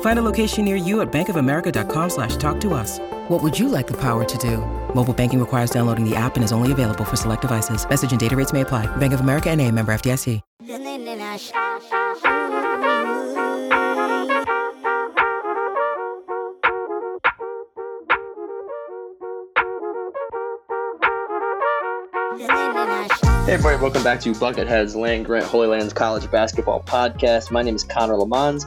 Find a location near you at bankofamerica.com slash talk to us. What would you like the power to do? Mobile banking requires downloading the app and is only available for select devices. Message and data rates may apply. Bank of America and a member FDIC. Hey everybody, welcome back to Buckethead's Land Grant Holy Lands College Basketball Podcast. My name is Connor Lamons,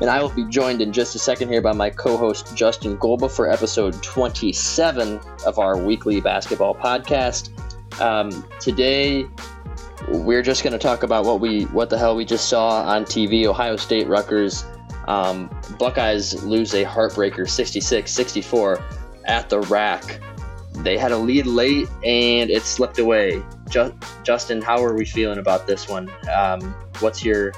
and I will be joined in just a second here by my co-host Justin Golba for episode 27 of our weekly basketball podcast. Um, today, we're just going to talk about what we, what the hell we just saw on TV. Ohio State, Rutgers, um, Buckeyes lose a heartbreaker, 66-64 at the RAC. They had a lead late and it slipped away. Ju- Justin, how are we feeling about this one? Um, what's your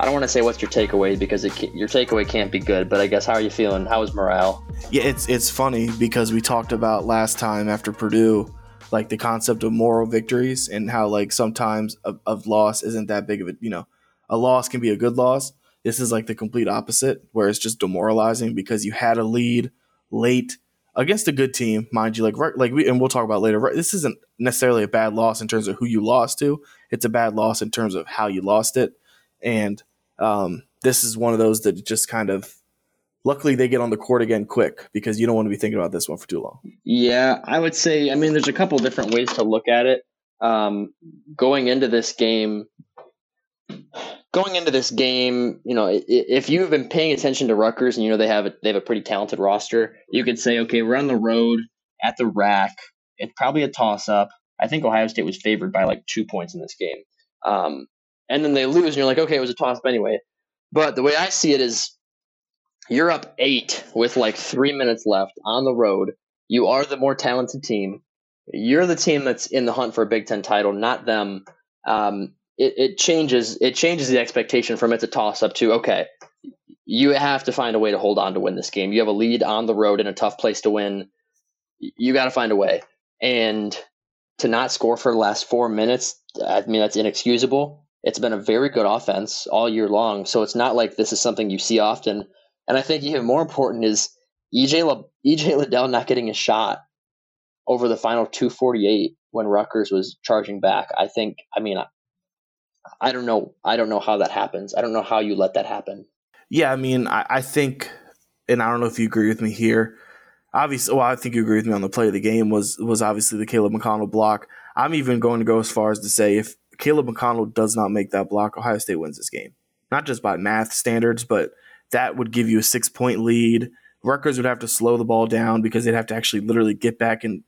I don't want to say what's your takeaway because it your takeaway can't be good, but I guess how are you feeling? How is morale? Yeah, it's it's funny because we talked about last time after Purdue, like the concept of moral victories and how like sometimes a, a loss isn't that big of a you know a loss can be a good loss. This is like the complete opposite, where it's just demoralizing because you had a lead late against a good team, mind you. Like Rut- like we and we'll talk about later. Rut- This isn't necessarily a bad loss in terms of who you lost to. It's a bad loss in terms of how you lost it, and um, this is one of those that just kind of luckily they get on the court again quick because you don't want to be thinking about this one for too long. Yeah, I would say. I mean, there's a couple different ways to look at it. Um, going into this game, going into this game, you know, if you've been paying attention to Rutgers and you know they have a, they have a pretty talented roster, you could say, okay, we're on the road at the RAC. It's probably a toss up. I think Ohio State was favored by like two points in this game, um, and then they lose, and you're like, okay, it was a toss up anyway. But the way I see it is, you're up eight with like three minutes left on the road. You are the more talented team. You're the team that's in the hunt for a Big Ten title, not them. Um, it, it changes. It changes the expectation from it's a toss up to okay. You have to find a way to hold on to win this game. You have a lead on the road in a tough place to win. You got to find a way, and to not score for the last four minutes. I mean, that's inexcusable. It's been a very good offense all year long, so it's not like this is something you see often. And I think even more important is EJ La- EJ Liddell not getting a shot over the final 248 when Rutgers was charging back. I think. I mean, I, I don't know. I don't know how that happens. I don't know how you let that happen. Yeah, I mean, I, I think, and I don't know if you agree with me here. Obviously, well, I think you agree with me on the play of the game was was obviously the Caleb McConnell block. I'm even going to go as far as to say if Caleb McConnell does not make that block, Ohio State wins this game. Not just by math standards, but that would give you a six point lead. Rutgers would have to slow the ball down because they'd have to actually literally get back and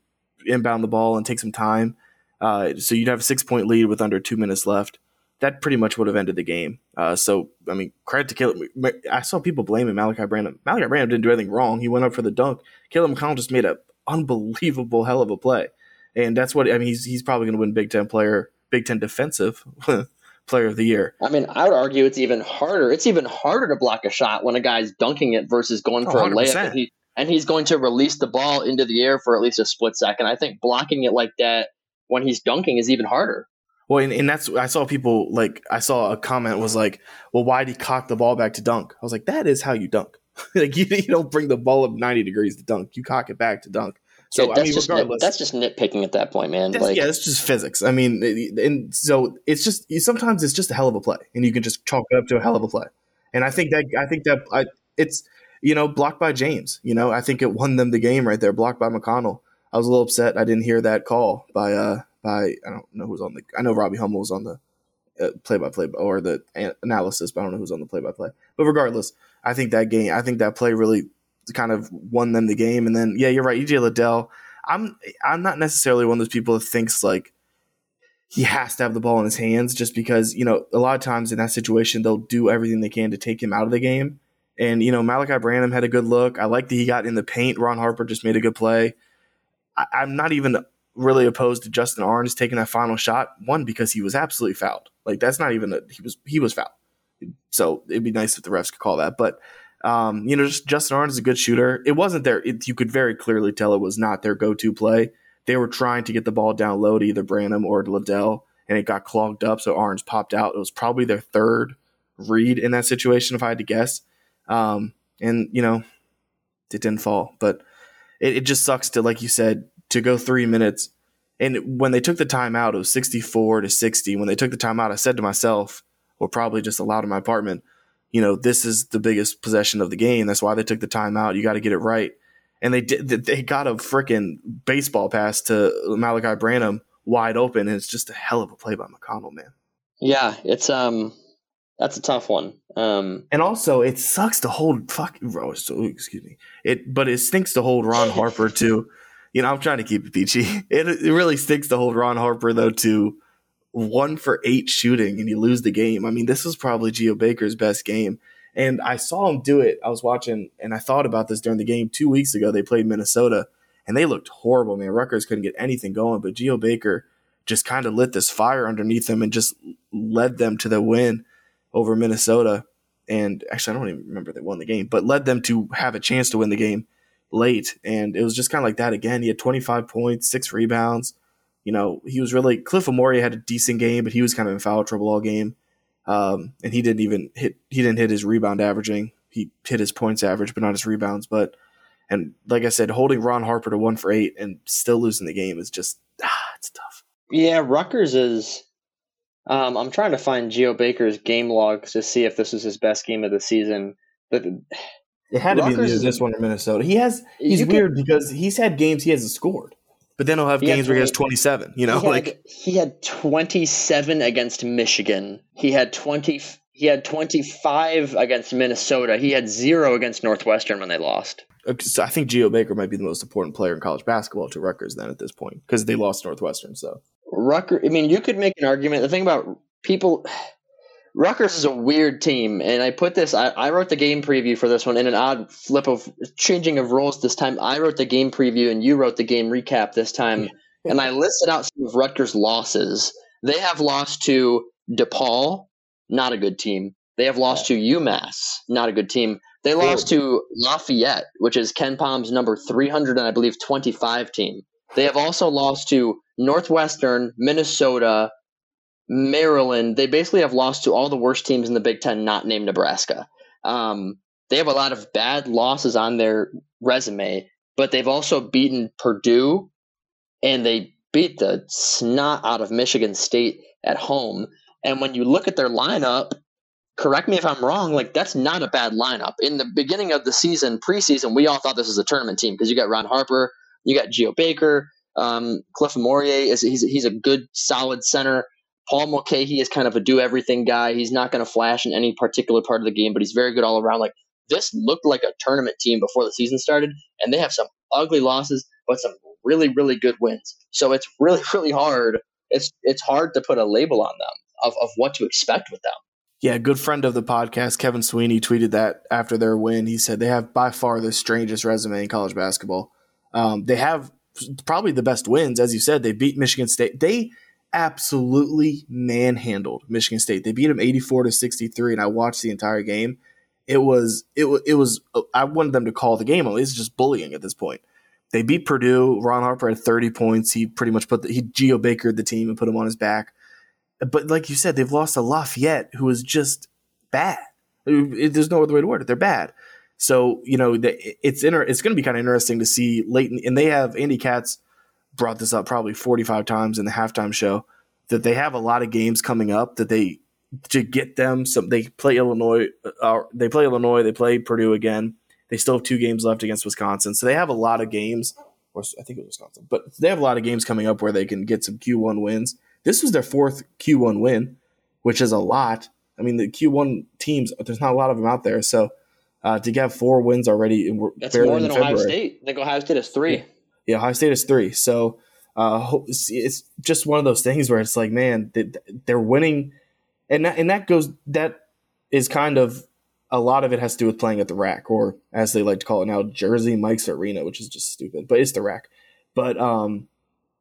inbound the ball and take some time. Uh, so you'd have a six point lead with under two minutes left. that pretty much would have ended the game. Uh, so I mean, credit to Caleb. I saw people blaming Malachi Branham. Malachi Branham didn't do anything wrong. He went up for the dunk. Caleb McConnell just made an unbelievable hell of a play, and that's what I mean. He's he's probably going to win Big Ten player, Big Ten defensive player of the year. I mean, I would argue it's even harder. It's even harder to block a shot when a guy's dunking it versus going for oh, a layup. Oh, and, he, and he's going to release the ball into the air for at least a split second. I think blocking it like that when he's dunking is even harder. Well, and, and that's I saw people like I saw a comment was like, "Well, why did he cock the ball back to dunk?" I was like, "That is how you dunk. like you, you don't bring the ball up ninety degrees to dunk. You cock it back to dunk." So yeah, I mean, just regardless, that's just nitpicking at that point, man. Like, yeah, it's just physics. I mean, and so it's just sometimes it's just a hell of a play, and you can just chalk it up to a hell of a play. And I think that I think that I, it's you know blocked by James. You know, I think it won them the game right there. Blocked by McConnell. I was a little upset. I didn't hear that call by uh by I don't know who's on the. I know Robbie Hummel was on the play by play or the analysis, but I don't know who's on the play by play. But regardless, I think that game, I think that play really kind of won them the game. And then, yeah, you're right. EJ Liddell, I'm I'm not necessarily one of those people that thinks like he has to have the ball in his hands just because you know a lot of times in that situation they'll do everything they can to take him out of the game. And you know Malachi Branham had a good look. I like that he got in the paint. Ron Harper just made a good play. I, I'm not even really opposed to Justin Ahrens taking that final shot. One because he was absolutely fouled. Like that's not even a, he was he was fouled. So it'd be nice if the refs could call that. But um, you know, just Justin Ahrens is a good shooter. It wasn't there. You could very clearly tell it was not their go-to play. They were trying to get the ball down low to either Branham or Liddell, and it got clogged up. So Ahrens popped out. It was probably their third read in that situation, if I had to guess. Um, and you know, it didn't fall, but it, it just sucks to, like you said, to go three minutes. And when they took the timeout, it was 64 to 60. When they took the timeout, I said to myself, or probably just aloud in my apartment, you know, this is the biggest possession of the game. That's why they took the timeout. You got to get it right. And they did. They got a freaking baseball pass to Malachi Branham wide open, and it's just a hell of a play by McConnell, man. Yeah, it's um, that's a tough one. Um, and also it sucks to hold fuck. Oh, so excuse me. It, but it stinks to hold Ron Harper too. You know, I'm trying to keep it peachy. It, it really stinks to hold Ron Harper though to one for eight shooting and you lose the game. I mean, this was probably Geo Baker's best game. And I saw him do it. I was watching and I thought about this during the game two weeks ago. They played Minnesota and they looked horrible, man. Rutgers couldn't get anything going, but Geo Baker just kind of lit this fire underneath them and just led them to the win over Minnesota. And actually, I don't even remember they won the game, but led them to have a chance to win the game late. And it was just kind of like that again. He had 25 points, six rebounds you know, he was really Cliff Omoruyi had a decent game, but he was kind of in foul trouble all game. Um, and he didn't even hit he didn't hit his rebound averaging. He hit his points average, but not his rebounds. But and like I said, holding Ron Harper to one for eight and still losing the game is just ah, it's tough. Yeah, Rutgers is. Um, I'm trying to find Geo Baker's game log to see if this was his best game of the season. But it had to Rutgers be this one in Minnesota. He has he's weird can, because he's had games he hasn't scored but then he'll have he games where he has 27 you know he like he had 27 against michigan. He had 20 he had 25 against minnesota. He had zero against northwestern when they lost. So i think geo baker might be the most important player in college basketball to Rutgers then at this point because they lost northwestern so. Rutgers, i mean you could make an argument. The thing about people Rutgers is a weird team, and I put this. I, I, wrote the game preview for this one in an odd flip of changing of roles this time. I wrote the game preview, and you wrote the game recap this time. and I listed out some of Rutgers' losses. They have lost to DePaul, not a good team. They have lost to UMass, not a good team. They lost to Lafayette, which is KenPom's number 300 and I believe 25 team. They have also lost to Northwestern, Minnesota, Maryland, they basically have lost to all the worst teams in the Big Ten, not named Nebraska. Um, they have a lot of bad losses on their resume, but they've also beaten Purdue and they beat the snot out of Michigan State at home. And when you look at their lineup, correct me if I'm wrong, like that's not a bad lineup. In the beginning of the season, preseason, we all thought this was a tournament team because you got Ron Harper, you got Geo Baker, um, Cliff Omoruyi is he's he's a good solid center. Paul Mulcahy is kind of a do everything guy. He's not going to flash in any particular part of the game, but he's very good all around. Like this looked like a tournament team before the season started, and they have some ugly losses, but some really, really good wins. So it's really, really hard. It's it's hard to put a label on them. of, of what to expect with them. Yeah, good friend of the podcast, Kevin Sweeney, tweeted that after their win. He said they have by far the strangest resume in college basketball. Um, they have probably the best wins, as you said. They beat Michigan State. They absolutely manhandled Michigan State. They beat them 84 to 63, and I watched the entire game. It was it was it was I wanted them to call the game. at It's just bullying at this point. They beat Purdue. Ron Harper had 30 points. He pretty much put the, he Geo Bakered the team and put him on his back. But like you said, they've lost to Lafayette, who is just bad. It, there's no other way to word it. They're bad. So you know it's inter- it's going to be kind of interesting to see late, and they have Andy Katz brought this up probably 45 times in the halftime show that they have a lot of games coming up that they to get them some they play Illinois uh, they play Illinois they play Purdue again. They still have two games left against Wisconsin. So they have a lot of games or I think it was Wisconsin but they have a lot of games coming up where they can get some Q1 wins. This was their fourth Q1 win which is a lot. I mean the Q1 teams there's not a lot of them out there. So uh, to get four wins already and we're that's more than Ohio State. I think Ohio State has three. Yeah. Yeah, Ohio State is three. So uh, it's just one of those things where it's like, man, they're winning, and that, and that goes that is kind of a lot of it has to do with playing at the RAC, or as they like to call it now, Jersey Mike's Arena, which is just stupid, but it's the RAC. But um,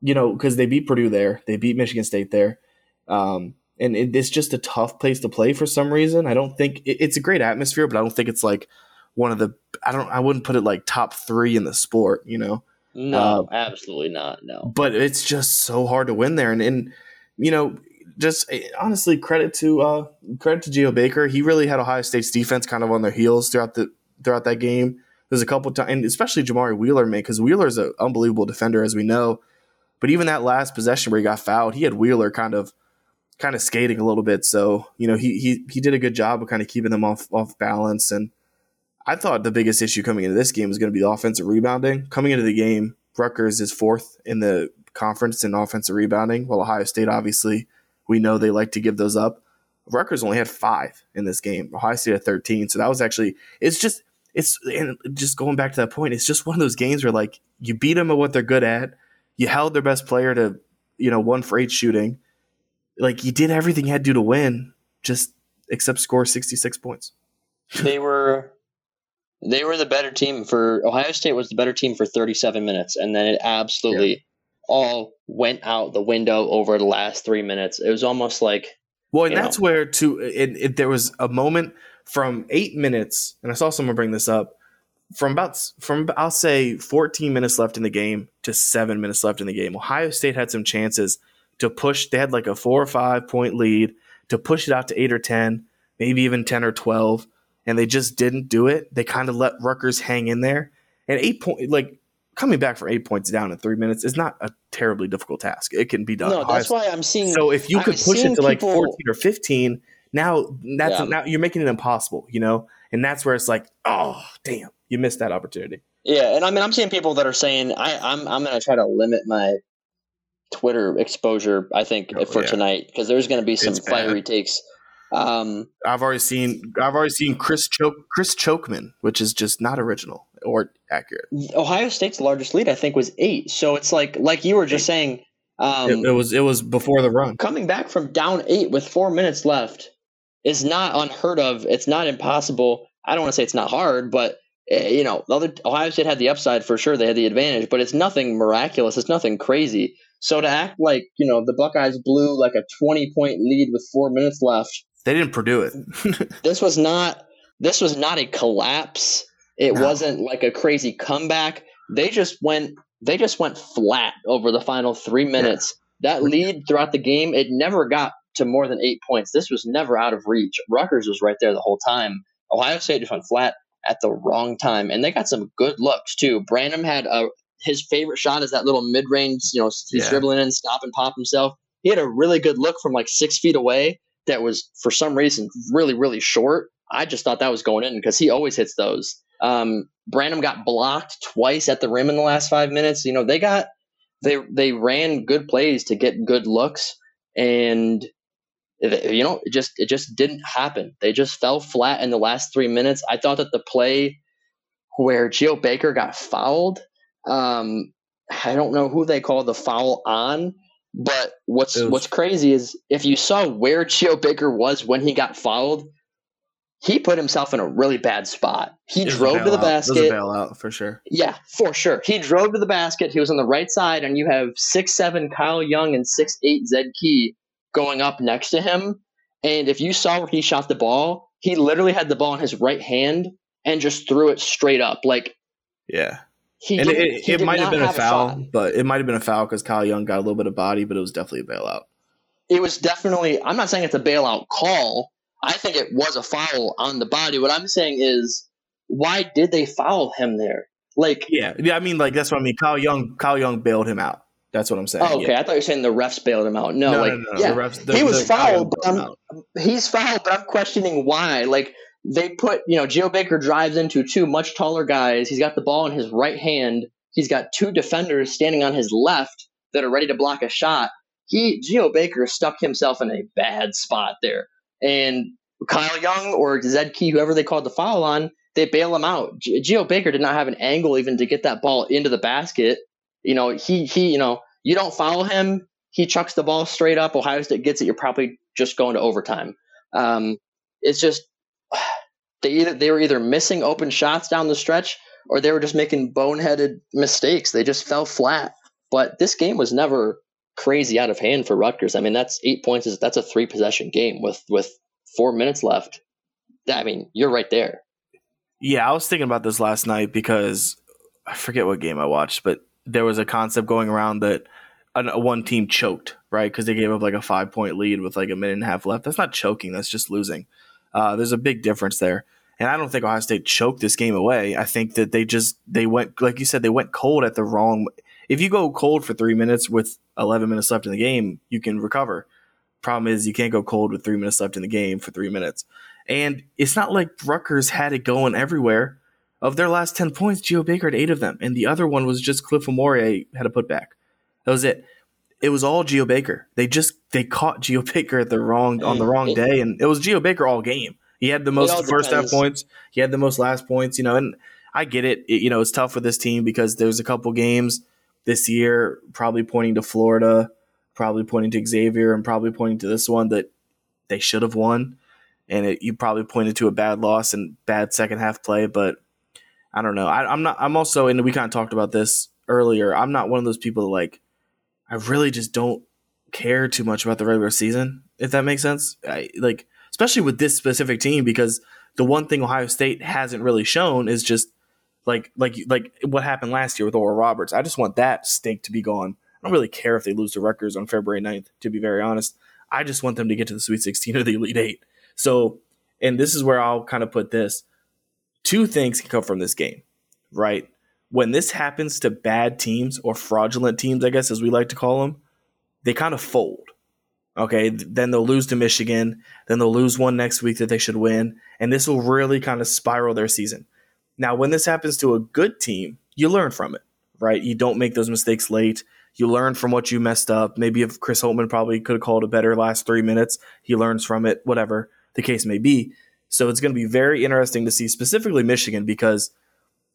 you know, because they beat Purdue there, they beat Michigan State there. Um, and it, it's just a tough place to play for some reason. I don't think it, it's a great atmosphere, but I don't think it's like one of the. I don't. I wouldn't put it like top three in the sport. You know. No, uh, absolutely not. No. But it's just so hard to win there, and and you know, just eh, honestly, credit to uh, credit to Geo Baker. He really had Ohio State's defense kind of on their heels throughout the throughout that game. There's a couple times, and especially Jamari Wheeler, man, because Wheeler is an unbelievable defender, as we know. But even that last possession where he got fouled, he had Wheeler kind of kind of skating a little bit. So you know, he he he did a good job of kind of keeping them off off balance and I thought the biggest issue coming into this game was going to be the offensive rebounding. Coming into the game, Rutgers is fourth in the conference in offensive rebounding, while Ohio State, obviously, we know they like to give those up. Rutgers only had five in this game. Ohio State had 13. So that was actually, it's just, it's, and just going back to that point, it's just one of those games where, like, you beat them at what they're good at. You held their best player to, you know, one for eight shooting. Like, you did everything you had to do to win, just except score 66 points. They were they were the better team for Ohio State was the better team for 37 minutes, and then it absolutely yeah. all went out the window over the last three minutes. It was almost like well, and that's know. where to it, it, there was a moment from eight minutes, and I saw someone bring this up from about from I'll say 14 minutes left in the game to seven minutes left in the game. Ohio State had some chances to push. They had like a four or five point lead to push it out to eight or ten, maybe even 10 or 12 and they just didn't do it. They kind of let Rutgers hang in there. And eight point, like coming back for eight points down in three minutes is not a terribly difficult task. It can be done. No, that's why I'm seeing. So if you I'm could push it to like 14 or 15, now that's yeah. now you're making it impossible, you know. And that's where it's like, oh damn, you missed that opportunity. Yeah, and I mean, I'm seeing people that are saying I, I'm I'm going to try to limit my Twitter exposure. I think oh, for yeah. tonight because there's going to be some fiery takes um, I've already seen I've already seen Chris Choke Chris Chokeman, which is just not original or accurate. Ohio State's largest lead, I think, was eight. So it's like like you were just saying. Um, it, it, was it was before the run. Coming back from down eight with four minutes left is not unheard of. It's not impossible. I don't want to say it's not hard, but uh, you know, the other Ohio State had the upside for sure. They had the advantage, but it's nothing miraculous. It's nothing crazy. So to act like you know the Buckeyes blew like a twenty point lead with four minutes left they didn't Purdue it. this was not this was not a collapse. It no. wasn't like a crazy comeback. They just went they just went flat over the final three minutes. Yeah. That lead throughout the game, it never got to more than eight points. This was never out of reach. Rutgers was right there the whole time. Ohio State just went flat at the wrong time, and they got some good looks too. Branham had a his favorite shot is that little mid range. You know, he's yeah. dribbling in, stop and pop himself. He had a really good look from like six feet away, that was for some reason really really short. I just thought that was going in because he always hits those. Um, Branham got blocked twice at the rim in the last five minutes. You know they got they they ran good plays to get good looks, and you know it just it just didn't happen. They just fell flat in the last three minutes. I thought that the play where Geo Baker got fouled. Um, I don't know who they called the foul on, But what's was- what's crazy is if you saw where Geo Baker was when he got fouled, he put himself in a really bad spot. He It was a drove to the basket. It was a bailout for sure. Yeah, for sure. He drove to the basket. He was on the right side, and you have six seven Kyle Young and six eight Zed Key going up next to him. And if you saw where he shot the ball, he literally had the ball in his right hand and just threw it straight up. Like Yeah. He and it, it might have been a foul, shot. but it might have been a foul because Kyle Young got a little bit of body, but it was definitely a bailout. it was definitely I'm not saying it's a bailout call. I think it was a foul on the body. What I'm saying is why did they foul him there? Like Yeah, yeah. I mean, like that's what I mean. Kyle Young, Kyle Young bailed him out. That's what I'm saying. oh, okay, Yeah. I thought you were saying the refs bailed him out. No, No, like no, no, yeah, The refs- the- he was fouled, but I'm, he's fouled, but I'm questioning why. Like they put, you know, Geo Baker drives into two much taller guys. He's got the ball in his right hand. He's got two defenders standing on his left that are ready to block a shot. He Geo Baker stuck himself in a bad spot there, and Kyle Young or Zed Key, whoever they called the foul on, they bail him out. Geo Baker did not have an angle even to get that ball into the basket. You know, he he, you know, you don't foul him. He chucks the ball straight up. Ohio State gets it. You're probably just going to overtime. Um, it's just they either they were either missing open shots down the stretch or they were just making boneheaded mistakes. They just fell flat. But this game was never crazy out of hand for Rutgers. I mean, that's eight points. Is that's a three possession game with with four minutes left. I mean, you're right there. Yeah, I was thinking about this last night because I forget what game I watched, but there was a concept going around that an, one team choked, right? Because they gave up like a five point lead with like a minute and a half left. That's not choking, that's just losing. Uh, there's a big difference there. And I don't think Ohio State choked this game away. I think that they just, they went, like you said, they went cold at the wrong. If you go cold for three minutes with 11 minutes left in the game, you can recover. Problem is, you can't go cold with three minutes left in the game for three minutes. And it's not like Rutgers had it going everywhere. Of their last 10 points, Geo Baker had eight of them. And the other one was just Cliff Amore had a putback. That was it. It was all Geo Baker. They just they caught Geo Baker at the wrong on the wrong day, and it was Geo Baker all game. He had the most first half points. He had the most last points. You know, and I get it. It- You know, it's tough for this team because there's a couple games this year, probably pointing to Florida, probably pointing to Xavier, and probably pointing to this one that they should have won. And it, you probably pointed to a bad loss and bad second half play, but I don't know. I, I'm not. I'm also, and we kind of talked about this earlier. I'm not one of those people that like. I really just don't care too much about the regular season, if that makes sense. I, like, especially with this specific team, because the one thing Ohio State hasn't really shown is just like like like what happened last year with Oral Roberts. I just want that stink to be gone. I don't really care if they lose to Rutgers on February 9th, to be very honest. I just want them to get to the Sweet 16 or the Elite Eight. So, and this is where I'll kind of put this. Two things can come from this game, right? When this happens to bad teams or fraudulent teams, I guess, as we like to call them, they kind of fold. Okay, then they'll lose to Michigan. Then they'll lose one next week that they should win. And this will really kind of spiral their season. Now, when this happens to a good team, you learn from it, right? You don't make those mistakes late. You learn from what you messed up. Maybe if Chris Holtmann probably could have called a better last three minutes, he learns from it, whatever the case may be. So it's going to be very interesting to see specifically Michigan because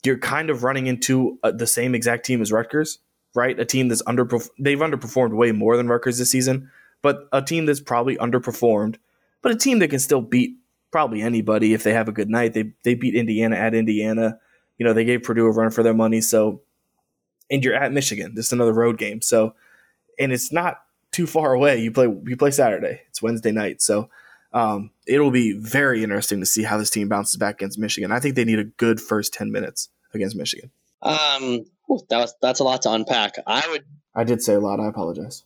you're kind of running into uh, the same exact team as Rutgers, right? A team that's under they've underperformed way more than Rutgers this season, but a team that's probably underperformed, but a team that can still beat probably anybody if they have a good night. They they beat Indiana at Indiana. You know, they gave Purdue a run for their money, so and you're at Michigan. This is another road game. So and it's not too far away. You play you play Saturday. It's Wednesday night. So um, it'll be very interesting to see how this team bounces back against Michigan. I think they need a good first 10 minutes against Michigan. Um, that was that's a lot to unpack. I would I did say a lot. I apologize.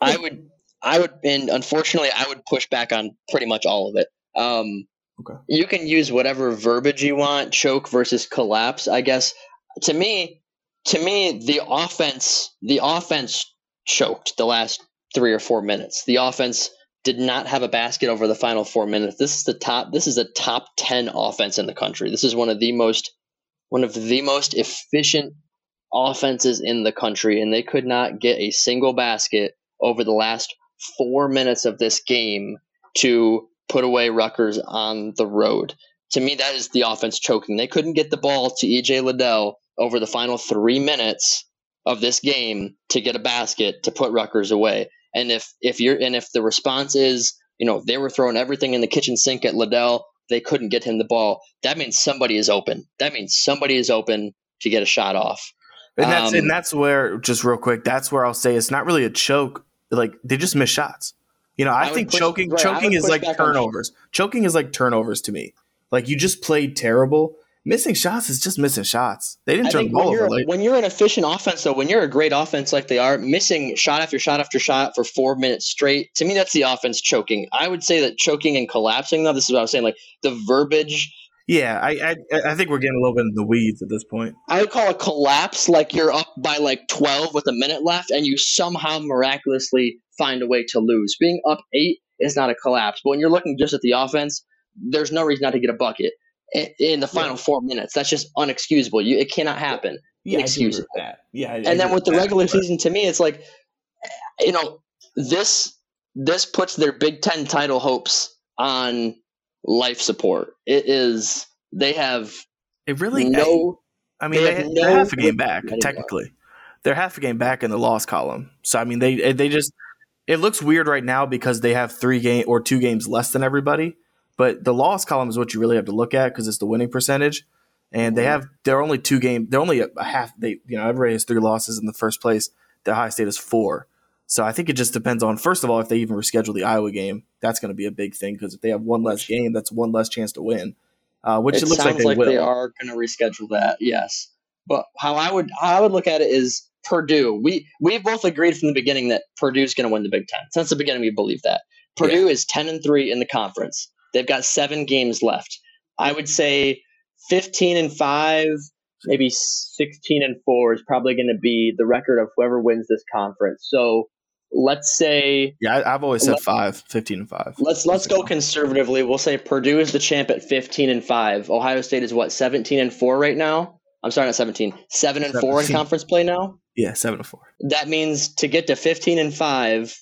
I would, I would, and unfortunately, I would push back on pretty much all of it. Um, Okay. You can use whatever verbiage you want, choke versus collapse. I guess to me, to me, the offense, the offense choked the last three or four minutes. The offense did not have a basket over the final four minutes. This is the top. This is a top ten offense in the country. This is one of the most, one of the most efficient offenses in the country, and they could not get a single basket over the last four minutes of this game to put away Rutgers on the road. To me, that is the offense choking. They couldn't get the ball to EJ Liddell over the final three minutes of this game to get a basket to put Rutgers away. And if if you're and if the response is, you know, they were throwing everything in the kitchen sink at Liddell, they couldn't get him the ball. That means somebody is open. That means somebody is open to get a shot off. And that's Um, and that's where just real quick, that's where I'll say it's not really a choke. Like they just miss shots. You know, I, I think push- choking right, choking is like back on- turnovers. Choking is like turnovers to me. Like you just played terrible. Missing shots is just missing shots. They didn't I turn the ball when you're over when you're an efficient offense, though, when you're a great offense like they are, missing shot after shot after shot for four minutes straight, to me, that's the offense choking. I would say that choking and collapsing, though, this is what I was saying, like the verbiage. Yeah, I, I I think we're getting a little bit in the weeds at this point. I would call a collapse like you're up by like 12 with a minute left and you somehow miraculously find a way to lose. Being up eight is not a collapse, but when you're looking just at the offense, there's no reason not to get a bucket in, the final four minutes. That's just unexcusable. You, it cannot happen. Yeah, Inexcusable. I do agree with that. Yeah, I- I and then with the that, regular but- season, to me, it's like, you know, this this puts their Big Ten title hopes on life support. It is they have it really no. I mean, They they, have they, are half a game back anymore. technically. They're half a game back in the loss column. So I mean, they they just it looks weird right now because they have three game or two games less than everybody. But the loss column is what you really have to look at because it's the winning percentage, and they have they're only two game they're only a, a half. They you know everybody has three losses in the first place. The high state is four. So I think it just depends on first of all if they even reschedule the Iowa game. That's going to be a big thing because if they have one less game, that's one less chance to win. Uh, which it, it looks sounds like they will. are going to reschedule that. Yes, but how I would how I would look at it is Purdue. We we both agreed from the beginning that Purdue's going to win the Big Ten. Since the beginning, we believe that Purdue is ten and three in the conference. They've got seven games left. I would say fifteen and five, maybe sixteen and four is probably going to be the record of whoever wins this conference. So let's say Yeah, I've always said Let- five, 15 and five. Let's let's go conservatively. We'll say Purdue is the champ at 15 and 5. Ohio State is what 17 and 4 right now. I'm sorry, not 17. 7 and 4 in conference play now. Yeah, seven and four. That means to get to 15 and 5,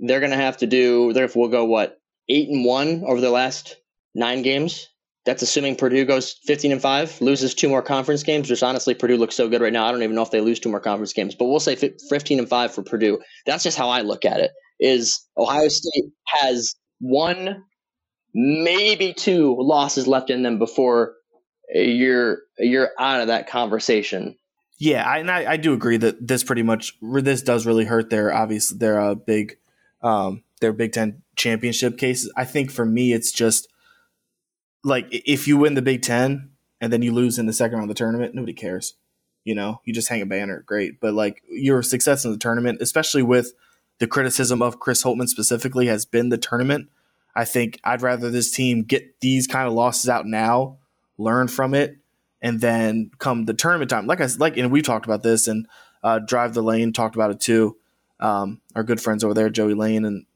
they're going to have to do they're we'll go what? 8 and 1 over the last 9 games. That's assuming Purdue goes 15 and 5, loses two more conference games, which honestly Purdue looks so good right now. I don't even know if they lose two more conference games, but we'll say 15 and 5 for Purdue. That's just how I look at it. Is Ohio State has one maybe two losses left in them before you're you're out of that conversation. Yeah, I, and I, I do agree that this pretty much this does really hurt their obviously their uh, big um, their Big Ten championship cases. I think for me, it's just like if you win the Big Ten and then you lose in the second round of the tournament, nobody cares. You know, you just hang a banner, great. But like your success in the tournament, especially with the criticism of Chris Holtmann specifically, has been the tournament. I think I'd rather this team get these kind of losses out now, learn from it, and then come the tournament time, like I like, and we talked about this, and uh, Drive the Lane talked about it too. Um, our good friends over there, Joey Lane, and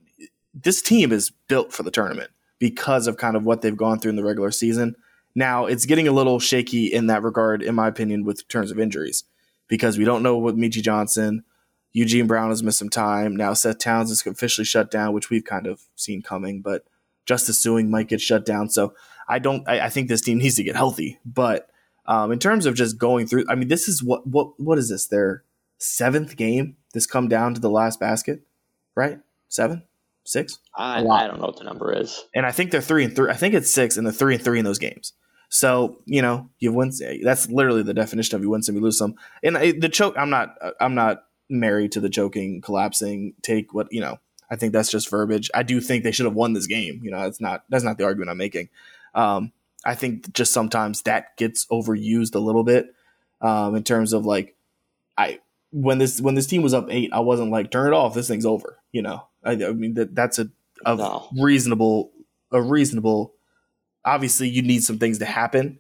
this team is built for the tournament because of kind of what they've gone through in the regular season. Now it's getting a little shaky in that regard, in my opinion, with terms of injuries, because we don't know what Meechie Johnson, Eugene Brown has missed some time. Now Seth Towns is officially shut down, which we've kind of seen coming, but Justice Sueing might get shut down. So I don't. I, I think this team needs to get healthy. But um, in terms of just going through, I mean, this is what what what is this? Their seventh game. This come down to the last basket, right? Seven, six, I. I don't know what the number is. and I think they're three and three. I think it's six, and they're three and three in those games. So you know, you win. That's literally the definition of you win some, you lose some. And the choke, I'm not. I'm not married to the choking, collapsing. Take what you know. I think that's just verbiage. I do think they should have won this game. You know, that's not. That's not the argument I'm making. Um, I think just sometimes that gets overused a little bit um, in terms of like, I when this when this team was up eight, I wasn't like turn it off. This thing's over. You know, I, I mean that that's a, a No. reasonable a reasonable. Obviously, you need some things to happen,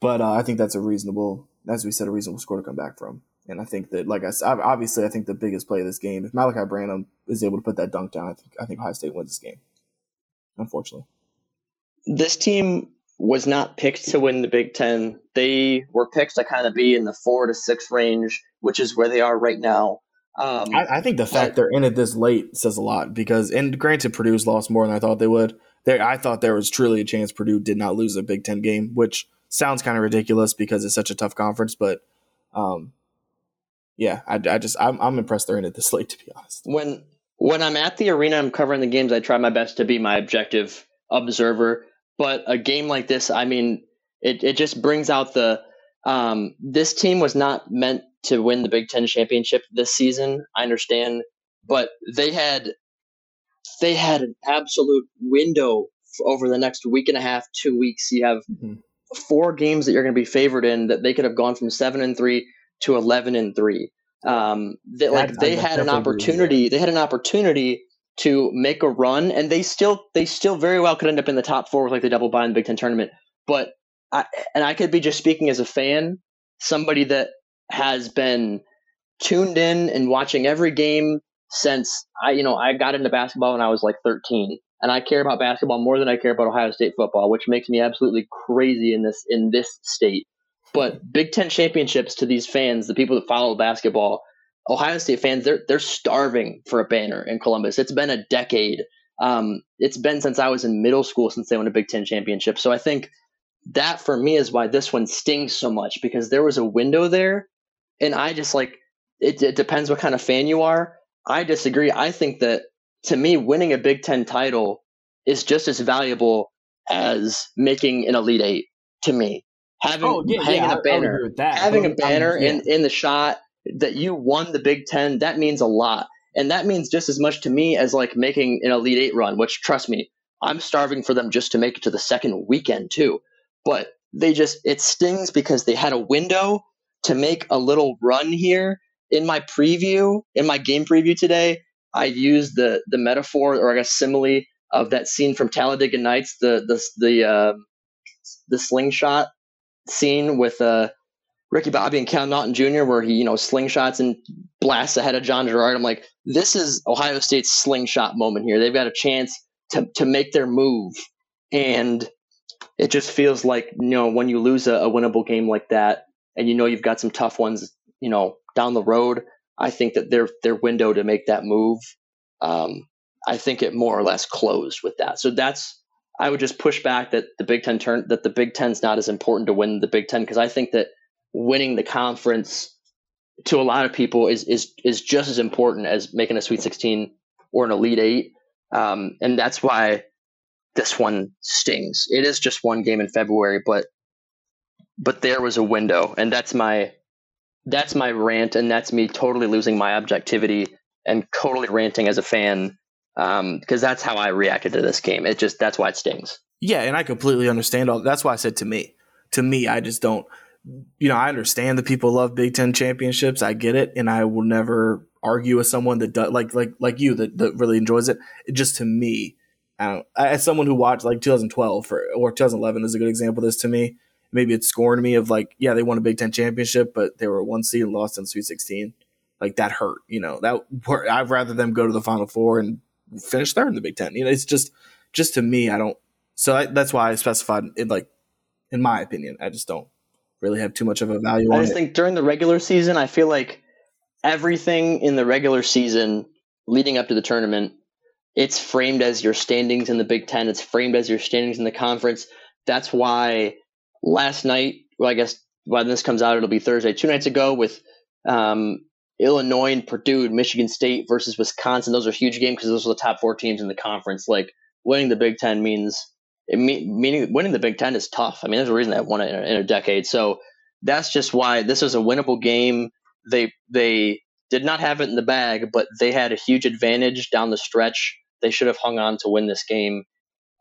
but uh, I think that's a reasonable, as we said, a reasonable score to come back from. And I think that, like I said, obviously, I think the biggest play of this game, if Malachi Branham is able to put that dunk down, I think I think Ohio State wins this game. Unfortunately, This team was not picked to win the Big Ten. They were picked to kind of be in the four to six range, which is where they are right now. Um, I, I think the fact they're in it this late says a lot because, and granted, Purdue's lost more than I thought they would. There, I thought there was truly a chance Purdue did not lose a Big Ten game, which sounds kind of ridiculous because it's such a tough conference. But, um, yeah, I, I just I'm, I'm impressed they're in it this late to be honest. when when I'm at the arena, I'm covering the games. I try my best to be my objective observer. But a game like this, I mean, it it just brings out the um, this team was not meant to win the Big Ten championship this season. I understand, but they had they had an absolute window over the next week and a half, two weeks. You have mm-hmm. four games that you're going to be favored in that they could have gone from seven and three to eleven and three. Um, they, like they had an opportunity. They had an opportunity to make a run, and they still they still very well could end up in the top four with like the double bye in the Big Ten tournament. But I, and I could be just speaking as a fan, somebody that has been tuned in and watching every game since I, you know, I got into basketball when I was like 13, and I care about basketball more than I care about Ohio State football, which makes me absolutely crazy in this in this state. But Big Ten championships to these fans, the people that follow basketball, Ohio State fans, they're they're starving for a banner in Columbus. It's been a decade. Um, it's been since I was in middle school since they won a Big Ten championship. So I think that for me is why this one stings so much because there was a window there, and I just like it, it depends what kind of fan you are. I disagree. I think that to me, winning a Big Ten title is just as valuable as making an Elite Eight. To me, having oh, yeah, hanging yeah, a banner, having a banner yeah. in in the shot that you won the Big Ten, that means a lot, and that means just as much to me as like making an Elite Eight run. Which, trust me, I'm starving for them just to make it to the second weekend too. But they just it stings because they had a window to make a little run here in my preview, in my game preview today, I used the the metaphor or I guess simile of that scene from Talladega Nights, the the the uh, the slingshot scene with uh, Ricky Bobby and Cal Naughton Jr., where he you know slingshots and blasts ahead of John Gerard. I'm like, this is Ohio State's slingshot moment here. They've got a chance to to make their move, and it just feels like you know when you lose a, a winnable game like that, and you know you've got some tough ones, you know down the road, I think that their their window to make that move, um, I think it more or less closed with that. So that's I would just push back that the Big Ten turn that the Big Ten's not as important to win the Big Ten because I think that winning the conference to a lot of people is is is just as important as making a Sweet 16 or an Elite Eight, um, and that's why this one stings. It is just one game in February, but but there was a window, and that's my that's my rant, and that's me totally losing my objectivity and totally ranting as a fan because um, that's how I reacted to this game. It just that's why it stings. Yeah, and I completely understand all. That's why I said to me, to me, I just don't. You know, I understand that people love Big Ten championships. I get it, and I will never argue with someone that does like like like you that, that really enjoys it. it just to me, as someone who watched like 2012 for, or 2011 is a good example of this to me maybe it's scoring me of like, yeah, they won a Big Ten championship, but they were one seed and lost in Sweet 16. Like that hurt, you know. That I'd rather them go to the Final Four and finish third in the Big Ten. You know, it's just just to me, I don't. So I, that's why I specified it. Like, in my opinion, I just don't really have too much of a value. On it. I just it. think during the regular season, I feel like everything in the regular season leading up to the tournament, it's framed as your standings in the Big Ten. It's framed as your standings in the conference. That's why last night, well, I guess when this comes out, it'll be Thursday. Two nights ago with um, Illinois and Purdue, and Michigan State versus Wisconsin. Those are huge games because those are the top four teams in the conference. Like winning the Big Ten means it mean, meaning winning the Big Ten is tough. I mean, there's a reason they won it in a, in a decade. So that's just why this was a winnable game. They they did not have it in the bag, but they had a huge advantage down the stretch. They should have hung on to win this game,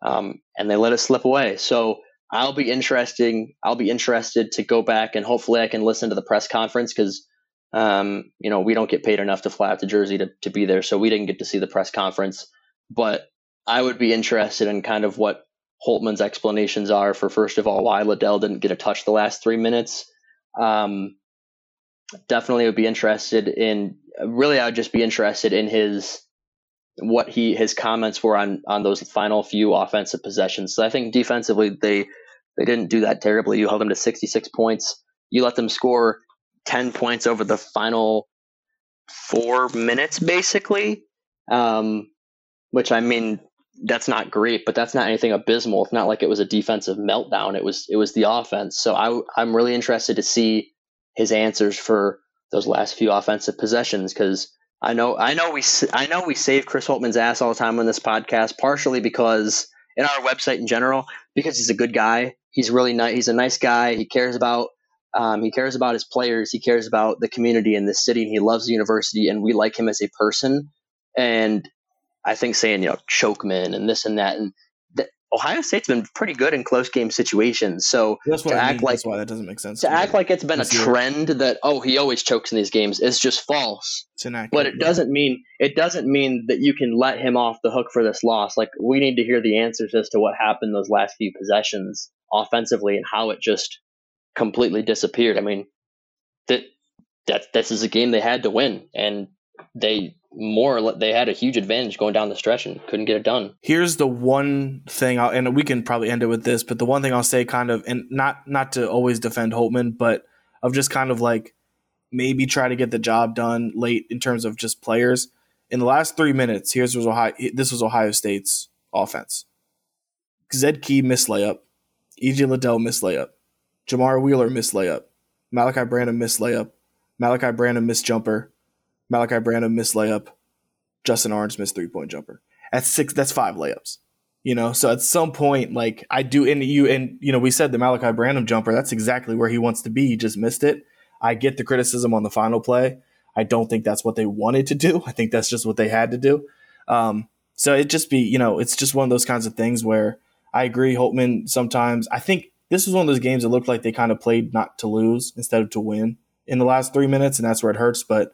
um, and they let it slip away. So I'll be interesting. I'll be interested to go back and hopefully I can listen to the press conference because um, you know we don't get paid enough to fly out to Jersey to to be there, so we didn't get to see the press conference. But I would be interested in kind of what Holtmann's explanations are for first of all why Liddell didn't get a touch the last three minutes. Um, definitely would be interested in. Really, I would just be interested in his what he his comments were on on those final few offensive possessions. So I think defensively they they didn't do that terribly. You held them to 66 points. You let them score 10 points over the final four minutes, basically. Um, which I mean, that's not great, but that's not anything abysmal. It's not like it was a defensive meltdown. It was it was the offense. So I I'm really interested to see his answers for those last few offensive possessions because I know, I know we, I know we save Chris Holtmann's ass all the time on this podcast, partially because in our website in general, because he's a good guy. He's really nice. He's a nice guy. He cares about, um, he cares about his players. He cares about the community in this city. And he loves the university, and we like him as a person. And I think saying you know chokeman and this and that and Ohio State's been pretty good in close game situations. So that's what to I act mean. like that's why that doesn't make sense. to act like it's been a trend that oh he always chokes in these games is just false. It's inaccurate. But it doesn't mean it doesn't mean that you can let him off the hook for this loss. Like we need to hear the answers as to what happened those last few possessions offensively and how it just completely disappeared. I mean that that this is a game they had to win and they more they had a huge advantage going down the stretch and couldn't get it done. Here's the one thing, I'll, and we can probably end it with this, but the one thing I'll say, kind of, and not not to always defend Holtmann, but of just kind of like maybe try to get the job done late in terms of just players. In the last three minutes, here's was Ohio. This was Ohio State's offense. Zed Key missed layup, EJ Liddell missed layup, Jamari Wheeler missed layup, Malaki Branham missed layup, Malaki Branham missed jumper, Malaki Branham missed layup, Justin Ahrens missed three point jumper. That's six. That's five layups. You know, so at some point, like I do, and you and you know, we said the Malaki Branham jumper. That's exactly where he wants to be. He just missed it. I get the criticism on the final play. I don't think that's what they wanted to do. I think that's just what they had to do. Um, so it just be, you know, it's just one of those kinds of things where I agree. Holtmann sometimes. I think this was one of those games that looked like they kind of played not to lose instead of to win in the last three minutes, and that's where it hurts. But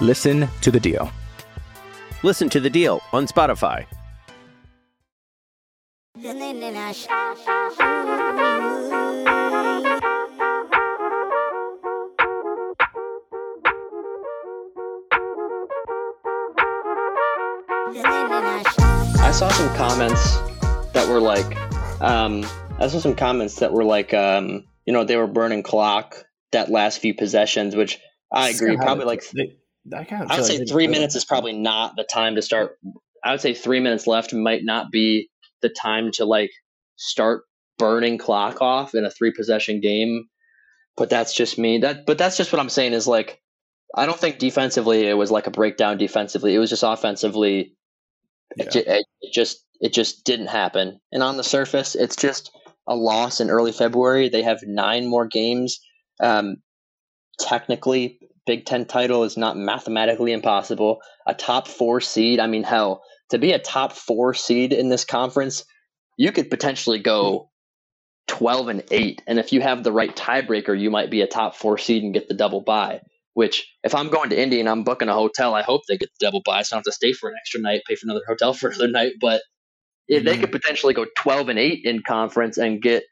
Listen to The Deal. Listen to the deal on Spotify. I saw some comments that were like, um, I saw some comments that were like, um, you know, they were burning clock that last few possessions, which I agree. Still Probably like, they, I, kind of I would say three minutes is probably not the time to start. I would say three minutes left might not be the time to like start burning clock off in a three possession game. But that's just me. That, but that's just what I'm saying is like, I don't think defensively it was like a breakdown defensively. It was just offensively. It, it, it just it just didn't happen. And on the surface, it's just a loss in early February. They have nine more games. Um, technically, Big Ten title is not mathematically impossible. A top four seed. I mean, hell, to be a top four seed in this conference, you could potentially go 12 and 8 and if you have the right tiebreaker you might be a top 4 seed and get the double bye which if I'm going to Indy and I'm booking a hotel I hope they get the double bye so I don't have to stay for an extra night pay for another hotel for another night but if they mm-hmm. could potentially go 12 and 8 in conference and get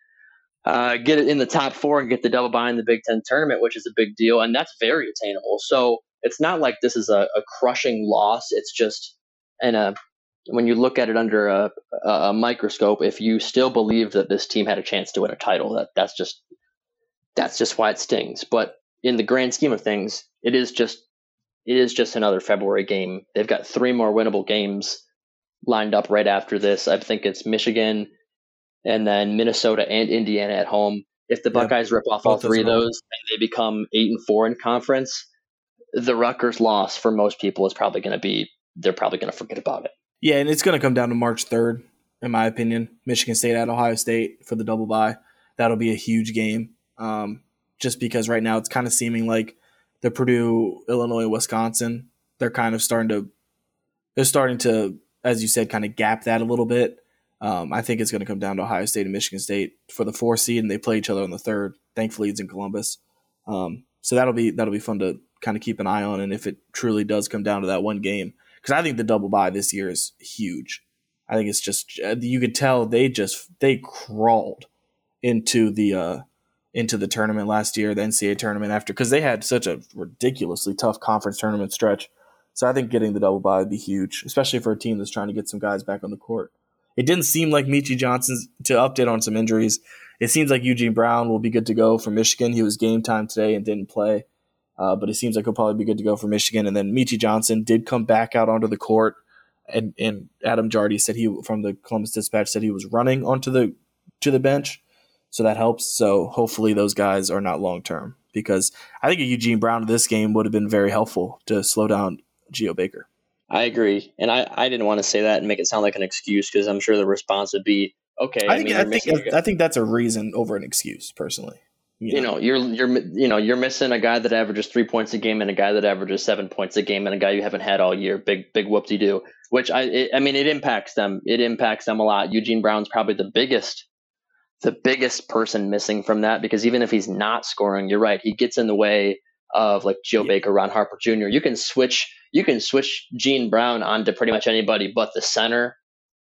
uh, get it in the top 4 and get the double bye in the Big 10 tournament which is a big deal and that's very attainable so it's not like this is a, a crushing loss it's just and a when you look at it under a, a microscope, if you still believe that this team had a chance to win a title, that that's just that's just why it stings. But in the grand scheme of things, it is just it is just another February game. They've got three more winnable games lined up right after this. I think it's Michigan and then Minnesota and Indiana at home. If the Buckeyes rip off all both three of those and they become eight and four in conference, the Rutgers loss for most people is probably going to be they're probably going to forget about it. Yeah, and it's going to come down to March 3rd, in my opinion. Michigan State at Ohio State for the double bye. That'll be a huge game. Um, just because right now it's kind of seeming like the Purdue, Illinois, Wisconsin, they're kind of starting to they're starting to, as you said, kind of gap that a little bit. Um, I think it's going to come down to Ohio State and Michigan State for the four seed, and they play each other on the third. Thankfully, it's in Columbus, um, so that'll be that'll be fun to kind of keep an eye on. And if it truly does come down to that one game, because I think the double bye this year is huge. I think it's just uh, you could tell they just they crawled into the uh, into the tournament last year, the NCAA tournament after because they had such a ridiculously tough conference tournament stretch. So I think getting the double bye would be huge, especially for a team that's trying to get some guys back on the court. It didn't seem like Meechie Johnson's to update on some injuries. It seems like Eugene Brown will be good to go for Michigan. He was game time today and didn't play, uh, but it seems like he'll probably be good to go for Michigan. And then Meechie Johnson did come back out onto the court, and and Adam Jardy said he from the Columbus Dispatch said he was running onto the to the bench, so that helps. So hopefully those guys are not long term because I think a Eugene Brown in this game would have been very helpful to slow down Geo Baker. I agree, and I, I didn't want to say that and make it sound like an excuse because I'm sure the response would be okay. I think I, mean, I think I think that's a reason over an excuse, personally. You, you know, you're you're you know you're missing a guy that averages three points a game and a guy that averages seven points a game and a guy you haven't had all year. Big big whoop de doo. Which I it, I mean it impacts them. It impacts them a lot. Eugene Brown's probably the biggest the biggest person missing from that because even if he's not scoring, you're right, he gets in the way of like Geo yeah. Baker, Ron Harper Jr. You can switch you can switch Gene Brown onto pretty much anybody but the center,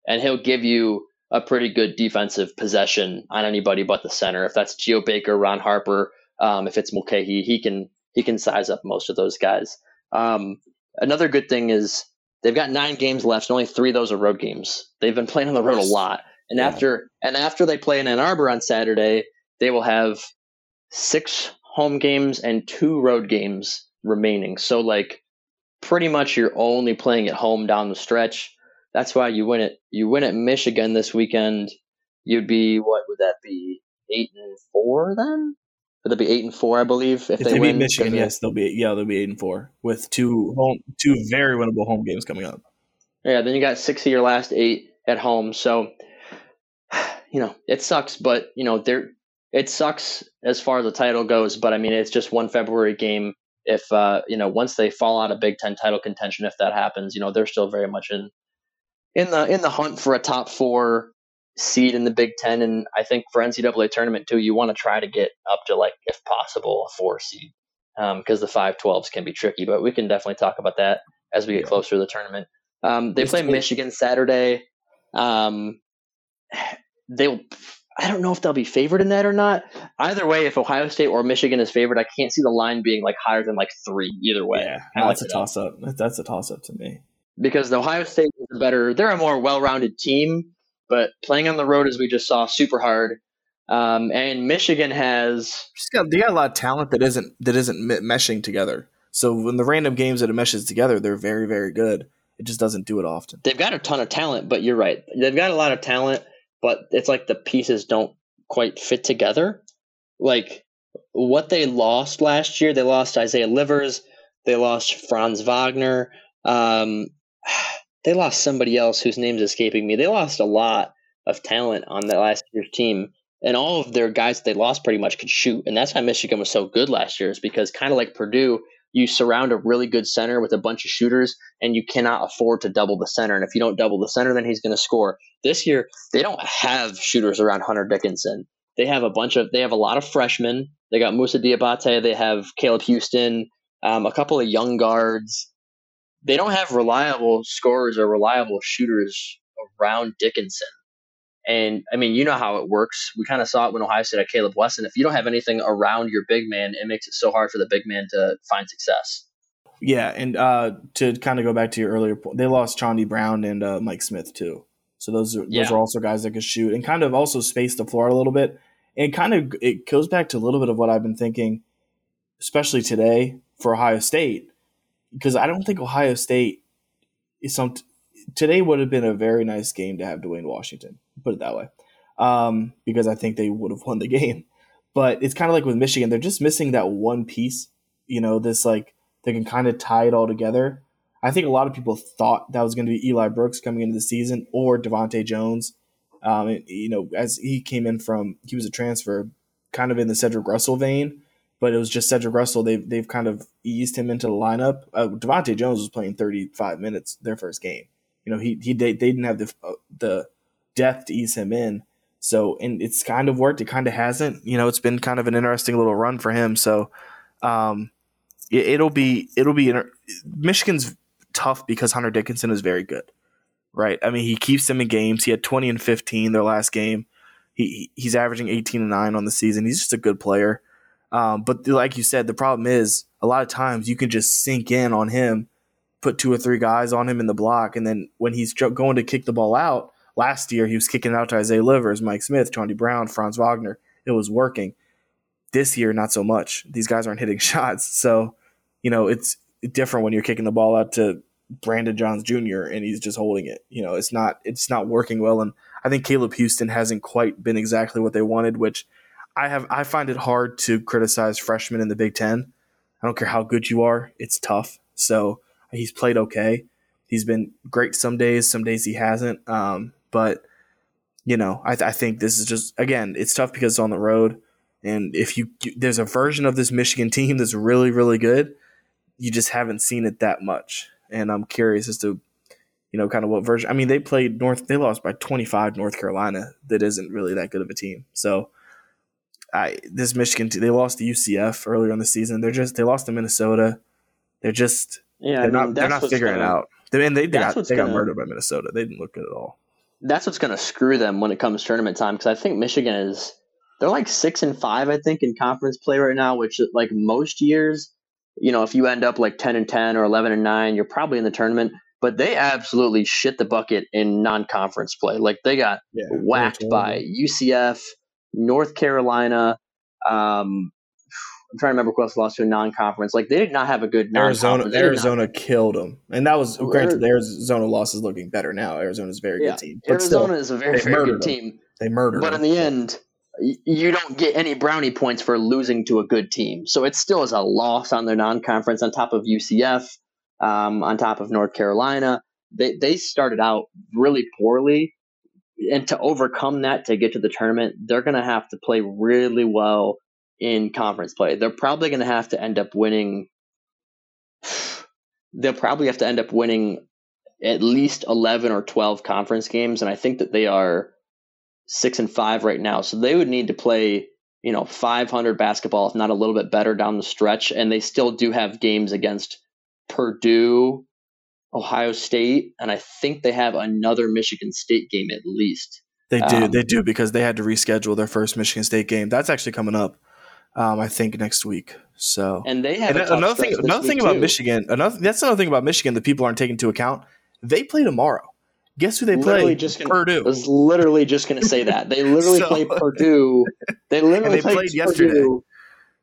and he'll give you a pretty good defensive possession on anybody but the center. If that's Geo Baker, Ron Harper, um, if it's Mulcahy, he can he can size up most of those guys. Um, another good thing is they've got nine games left, and only three of those are road games. They've been playing on the road a lot, and yeah. after and after they play in Ann Arbor on Saturday, they will have six home games and two road games remaining. So like pretty much you're only playing at home down the stretch. That's why you win it. You win at Michigan this weekend. You'd be what would that be? Eight and four then? Would that be eight and four? I believe if, if they, they win, beat Michigan, yes, they'll be yeah they'll be eight and four with two home two very winnable home games coming up. Yeah, then you got six of your last eight at home. So you know it sucks, but you know there it sucks as far as the title goes. But I mean it's just one February game if uh, you know once they fall out of Big Ten title contention, if that happens, you know they're still very much in in the in the hunt for a top four seed in the Big Ten, and I think for NCAA tournament too, you want to try to get up to like if possible a four seed because um, the five twelves can be tricky, but we can definitely talk about that as we get yeah. closer to the tournament. Um, they play Michigan Saturday. Um, they'll I don't know if they'll be favored in that or not. Either way, if Ohio State or Michigan is favored, I can't see the line being like higher than like three. Either way, yeah, that's a toss up. That's a toss up to me because the Ohio State is a better. They're a more well rounded team, but playing on the road as we just saw, super hard. Um, and Michigan has got, they got a lot of talent that isn't that isn't meshing together. So when the random games that it meshes together, they're very very good. It just doesn't do it often. They've got a ton of talent, but you're right. They've got a lot of talent but it's like the pieces don't quite fit together. Like what they lost last year, they lost Isaiah Livers, they lost Franz Wagner, um, they lost somebody else whose name's escaping me. They lost a lot of talent on that last year's team. And all of their guys they lost pretty much could shoot. And that's why Michigan was so good last year, is because kind of like Purdue, you surround a really good center with a bunch of shooters and you cannot afford to double the center. And if you don't double the center, then he's going to score. This year, they don't have shooters around Hunter Dickinson. They have a bunch of, they have a lot of freshmen. They got Moussa Diabate. They have Caleb Houston, um, a couple of young guards. They don't have reliable scorers or reliable shooters around Dickinson. And I mean, you know how it works. We kind of saw it when Ohio State had Caleb Wesson. If you don't have anything around your big man, it makes it so hard for the big man to find success. Yeah, and uh, to kind of go back to your earlier point, they lost Chaundee Brown and uh, Mike Smith too. So those are yeah. those are also guys that could shoot and kind of also space the floor a little bit. And kind of it goes back to a little bit of what I've been thinking, especially today for Ohio State, because I don't think Ohio State is some today would have been a very nice game to have Duane Washington, put it that way, um, because I think they would have won the game. But it's kind of like with Michigan, they're just missing that one piece. You know, this like they can kind of tie it all together. I think a lot of people thought that was going to be Eli Brooks coming into the season or DeVante Jones. Um, you know, as he came in from, he was a transfer, kind of in the Cedric Russell vein, but it was just Cedric Russell. They've they've kind of eased him into the lineup. Uh, DeVante Jones was playing 35 minutes their first game. You know, he he they, they didn't have the uh, the depth to ease him in. So and it's kind of worked. It kind of hasn't. You know, it's been kind of an interesting little run for him. So um, it, will be it'll be inter- Michigan's tough because Hunter Dickinson is very good, right? I mean, he keeps them in games. He had 20 and 15 their last game. He he's averaging 18 and nine on the season. He's just a good player. Um, but like you said, the problem is a lot of times you can just sink in on him, put two or three guys on him in the block, and then when he's going to kick the ball out, last year he was kicking out to Isaiah Livers, Mike Smith, Johnny Brown, Franz Wagner. It was working. This year, not so much. These guys aren't hitting shots, so you know it's different when you're kicking the ball out to Brandon Johns Jr. and he's just holding it. You know, it's not it's not working well, and I think Caleb Houston hasn't quite been exactly what they wanted, which I have I find it hard to criticize freshmen in the Big Ten. I don't care how good you are; it's tough. So he's played okay. He's been great some days, some days he hasn't. Um, but you know, I, th- I think this is just again, it's tough because it's on the road, and if you there's a version of this Michigan team that's really really good, you just haven't seen it that much. And I'm curious as to you know, kind of what version. I mean, they played North. They lost by 25 North Carolina. That isn't really that good of a team. So I this Michigan they lost to UCF earlier in the season. They're just they lost to Minnesota. They're just yeah, they're I mean, not they're not figuring gonna, it out. They, and they, they got they gonna, got murdered by Minnesota. They didn't look good at all. That's what's going to screw them when it comes tournament time because I think Michigan is they're like six and five I think in conference play right now, which like most years, you know, if you end up like ten and ten or eleven and nine, you're probably in the tournament. But they absolutely shit the bucket in non-conference play. Like they got yeah, whacked by UCF, North Carolina. Um, I'm trying to remember who else lost to a non-conference. Like they did not have a good Arizona. Arizona not... killed them, and that was granted. The Arizona loss is looking better now. Arizona is a very yeah, good team. Arizona still, is a very very good them. team. They murdered. But them. in the end, you don't get any brownie points for losing to a good team. So it still is a loss on their non-conference on top of UCF, um, on top of North Carolina. They they started out really poorly and to overcome that to get to the tournament, they're going to have to play really well in conference play. They're probably going to have to end up winning. They'll probably have to end up winning at least 11 or 12 conference games. And I think that they are six and five right now. So they would need to play, you know, 500 basketball, if not a little bit better down the stretch. And they still do have games against Purdue Ohio State, and I think they have another Michigan State game at least. They do, um, they do because they had to reschedule their first Michigan State game. That's actually coming up, um, I think next week. So, and they have and another thing. Another thing about too. Michigan. Another that's another thing about Michigan that people aren't taking into account. They play tomorrow. Guess who they literally play? Just gonna, Purdue. I was literally just going to say that they literally so, play Purdue. They literally they played, played yesterday.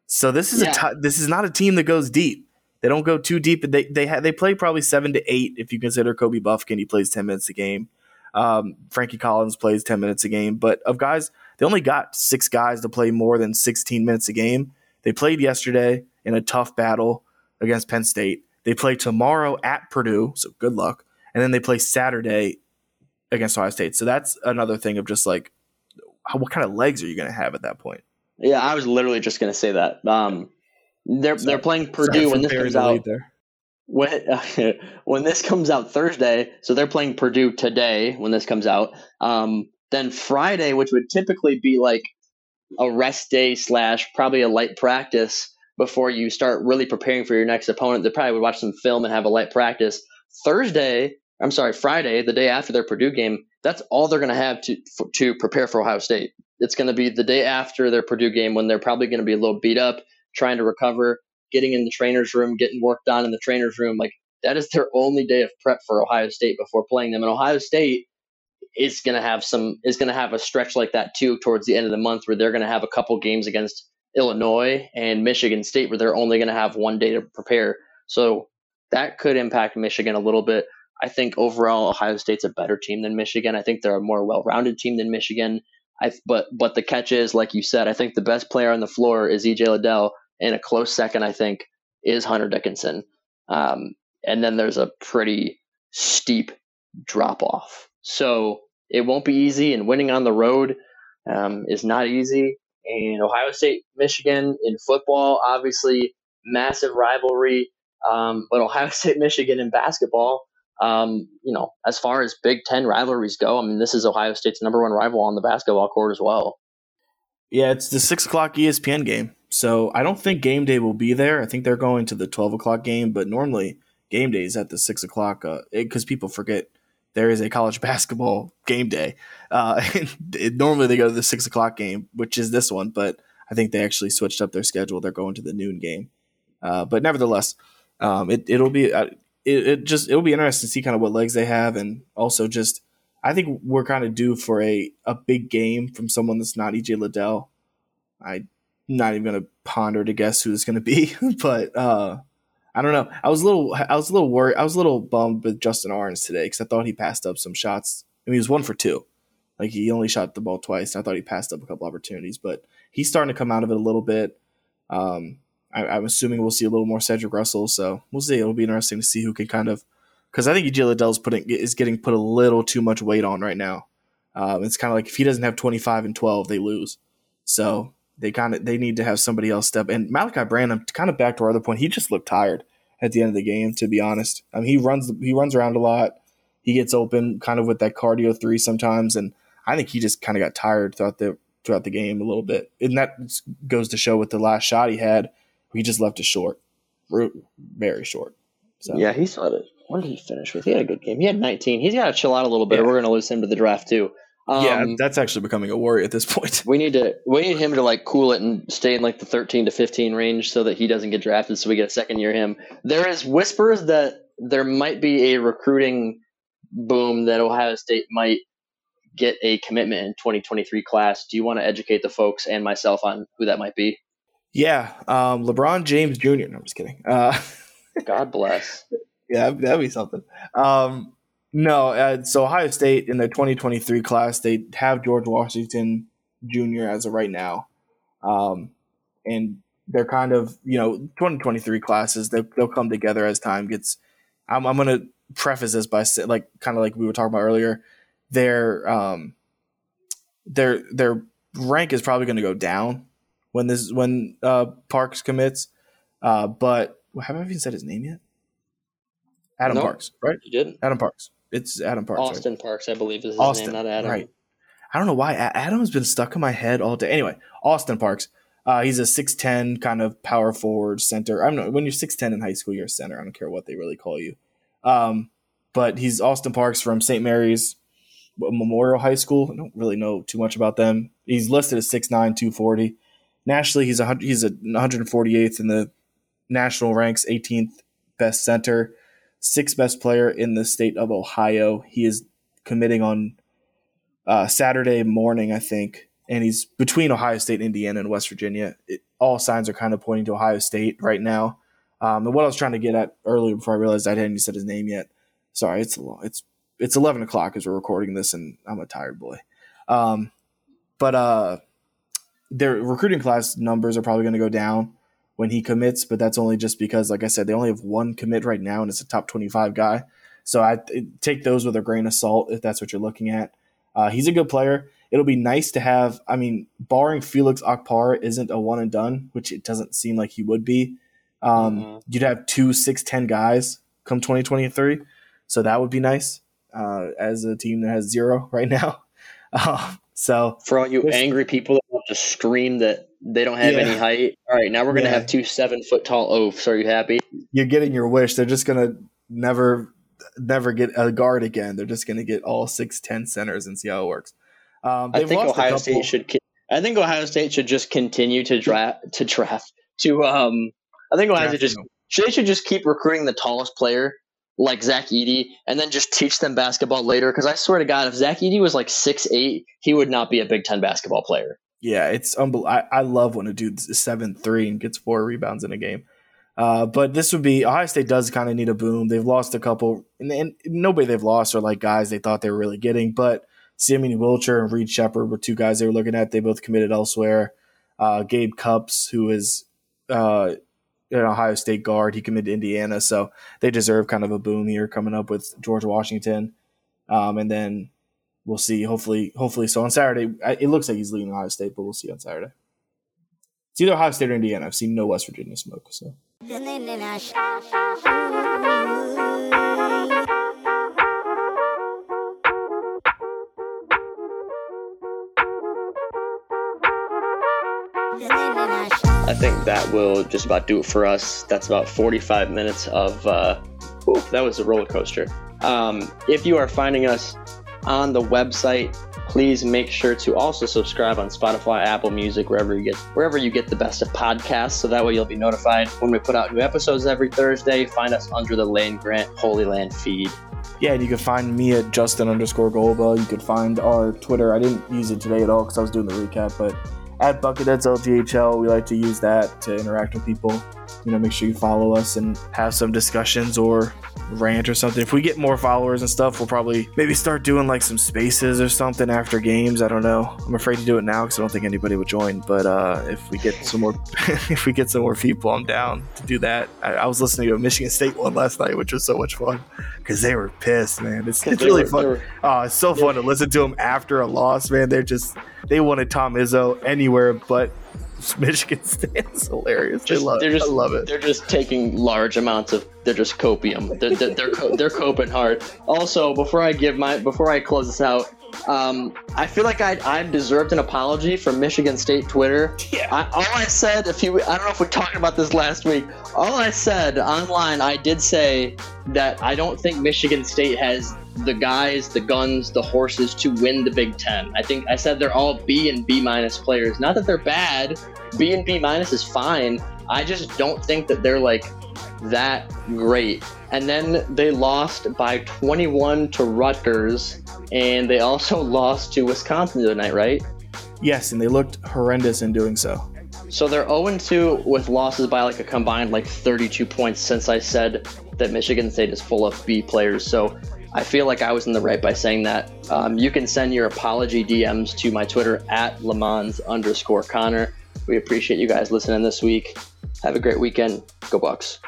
So this is yeah. a t- this is not a team that goes deep. They don't go too deep. They they ha- they play probably seven to eight if you consider Kobe Bufkin. He plays ten minutes a game. Um, Frankie Collins plays ten minutes a game. But of guys, they only got six guys to play more than sixteen minutes a game. They played yesterday in a tough battle against Penn State. They play tomorrow at Purdue, so good luck. And then they play Saturday against Ohio State. So that's another thing of just like, what kind of legs are you going to have at that point? Yeah, I was literally just going to say that. Um, they're they're playing Purdue when this comes out. When uh, when this comes out Thursday, so they're playing Purdue today when this comes out. Um, then Friday, which would typically be like a rest day slash probably a light practice before you start really preparing for your next opponent. They probably would watch some film and have a light practice. Thursday, I'm sorry, Friday, the day after their Purdue game, that's all they're going to have to to prepare for Ohio State. It's going to be the day after their Purdue game when they're probably going to be a little beat up trying to recover, getting in the trainer's room, getting work done in the trainer's room. Like that is their only day of prep for Ohio State before playing them. And Ohio State is going to have some is going to have a stretch like that too towards the end of the month where they're going to have a couple games against Illinois and Michigan State where they're only going to have one day to prepare. So that could impact Michigan a little bit. I think overall Ohio State's a better team than Michigan. I think they're a more well-rounded team than Michigan. I but but the catch is like you said, I think the best player on the floor is EJ Liddell, and a close second, I think, is Hunter Dickinson. Um, and then there's a pretty steep drop off. So it won't be easy, and winning on the road um, is not easy. and Ohio State, Michigan in football, obviously massive rivalry. Um, but Ohio State, Michigan in basketball, um, you know, as far as Big Ten rivalries go, I mean, this is Ohio State's number one rival on the basketball court as well. Yeah, it's the six o'clock ESPN game. So I don't think game day will be there. I think they're going to the 12 o'clock game, but normally game day is at the six o'clock because uh, people forget there is a college basketball game day. Uh, it, normally they go to the six o'clock game, which is this one, but I think they actually switched up their schedule. They're going to the noon game. Uh, but nevertheless, um, it, it'll be uh, it, it just it'll be interesting to see kind of what legs they have, and also just I think we're kind of due for a a big game from someone that's not EJ Liddell. I'm not even gonna ponder to guess who it's gonna be, but uh, I don't know. I was a little I was a little worried. I was a little bummed with Justin Ahrens today because I thought he passed up some shots. I mean, he was one for two. Like he only shot the ball twice. I thought he passed up a couple opportunities, but he's starting to come out of it a little bit. Um, I, am assuming we'll see a little more Cedric Russell, so we'll see. It'll be interesting to see who can kind of because I think EJ Liddell's putting is getting put a little too much weight on right now. Um, it's kind of like if he doesn't have 25 and 12, they lose. So they kind of they need to have somebody else step. And Malaki Branham, kind of back to our other point, he just looked tired at the end of the game. To be honest, I mean he runs he runs around a lot. He gets open kind of with that cardio three sometimes, and I think he just kind of got tired throughout the throughout the game a little bit. And that goes to show with the last shot he had, he just left it short, very short. So. Yeah, he saw it. What did he finish with? He had a good game. He had 19. He's got to chill out a little bit, yeah. we're going to lose him to the draft too. Um, yeah, that's actually becoming a worry at this point. We need to we need him to like cool it and stay in like the 13 to 15 range so that he doesn't get drafted. So we get a second year him. There is whispers that there might be a recruiting boom that Ohio State might get a commitment in 2023 class. Do you want to educate the folks and myself on who that might be? Yeah, um, LeBron James Jr. No, I'm just kidding. Uh, God bless. Yeah, that'd be something. Um, no, uh, so Ohio State in their 2023 class, they have George Washington Jr. as of right now, um, and they're kind of you know 2023 classes. They, they'll come together as time gets. I'm, I'm going to preface this by like kind of like we were talking about earlier. Their um, their their rank is probably going to go down when this when uh, Parks commits. Uh, but have I even said his name yet? Adam Parks, right? You didn't. Adam Parks. It's Adam Parks. Austin right? Parks, I believe, is his Austin, name, not Adam. Right. I don't know why Adam's been stuck in my head all day. Anyway, Austin Parks. Uh, he's a six ten kind of power forward center. I don't know when you're six ten in high school, you're a center. I don't care what they really call you. Um, but he's Austin Parks from St. Mary's Memorial High School. I don't really know too much about them. He's listed as 6'9", 240. Nationally, he's a he's a 148th in the national ranks, 18th best center sixth best player in the state of Ohio. He is committing on uh, Saturday morning, I think, and he's between Ohio State, Indiana, and West Virginia. It, all signs are kind of pointing to Ohio State right now. Um, and what I was trying to get at earlier before I realized I hadn't even said his name yet. Sorry, it's it's it's eleven o'clock as we're recording this, and I'm a tired boy. Um, but uh, their recruiting class numbers are probably going to go down when he commits, but that's only just because, like I said, they only have one commit right now, and it's a top 25 guy. So I take those with a grain of salt if that's what you're looking at. Uh, he's a good player. It'll be nice to have. I mean, barring Felix Okpara isn't a one and done, which it doesn't seem like he would be. Um, mm-hmm. You'd have two six ten guys come 2023, so that would be nice. Uh, as a team that has zero right now, uh, so for all you angry people that want to scream that they don't have yeah. any height. All right, now we're gonna yeah. have two seven foot tall oafs. Are you happy? You're getting your wish. They're just gonna never never get a guard again. They're just gonna get all six ten centers and see how it works. Um, I think Ohio State should. I think Ohio State should just continue to draft to draft to. Um, I think Ohio State just they should just keep recruiting the tallest player like Zach Edey and then just teach them basketball later. Because I swear to God, if Zach Edey was like six eight, he would not be a Big Ten basketball player. Yeah, it's unbelievable. I, I love when a dude's seven three and gets four rebounds in a game. Uh, but this would be Ohio State does kind of need a boom. They've lost a couple, and, and, nobody they've lost are like guys they thought they were really getting. But Simeon Wilcher and Reed Sheppard were two guys they were looking at. They both committed elsewhere. Uh, Gabe Cupps, who is uh, an Ohio State guard, he committed to Indiana, so they deserve kind of a boom here coming up with George Washington. Um, and then we'll see. Hopefully, hopefully, so on Saturday, it looks like he's leaving Ohio State, but we'll see on Saturday. it's either Ohio State or Indiana. I've seen no West Virginia smoke. So. I think that will just about do it for us. That's about 45 minutes of. Uh, whew, that was a roller coaster. Um, if you are finding us on the website, please make sure to also subscribe on Spotify, Apple Music, wherever you get wherever you get the best of podcasts. So that way you'll be notified when we put out new episodes every Thursday. Find us under the Land Grant Holy Land feed. Yeah, and you can find me at Justin underscore Golba. You could find our Twitter. I didn't use it today at all because I was doing the recap, but at Bucketheads LGHL, we like to use that to interact with people. You know, make sure you follow us and have some discussions or rant or something. If we get more followers and stuff, we'll probably maybe start doing like some spaces or something after games. I don't know. I'm afraid to do it now because I don't think anybody would join. But uh, if we get some more, if we get some more people, I'm down to do that. I, I, was listening to a Michigan State one last night, which was so much fun because they were pissed, man. It's, it's really were, fun. Were, oh, it's so fun to listen to them after a loss, man. They're just they wanted Tom Izzo anywhere but Michigan State. It's hilarious. Just, they love, they're just, I love it. They're just taking large amounts of. They're just copium. They're they're they're, they're coping hard. Also, before I give my before I close this out, um, I feel like I I deserved an apology from Michigan State Twitter. Yeah. I, all I said, if you, I don't know if we talked about this last week. All I said online, I did say that I don't think Michigan State has the guys, the guns, the horses to win the Big Ten. I think I said they're all B and B minus players. Not that they're bad. B and B minus is fine. I just don't think that they're like that great. And then they lost by 21 to Rutgers, and they also lost to Wisconsin the other night, right? Yes, and they looked horrendous in doing so. So they're 0 2 with losses by like a combined like 32 points since I said that Michigan State is full of B players. So I feel like I was in the right by saying that. Um, you can send your apology DMs to my Twitter at Lamons underscore Connor. We appreciate you guys listening this week. Have a great weekend. Go Bucks.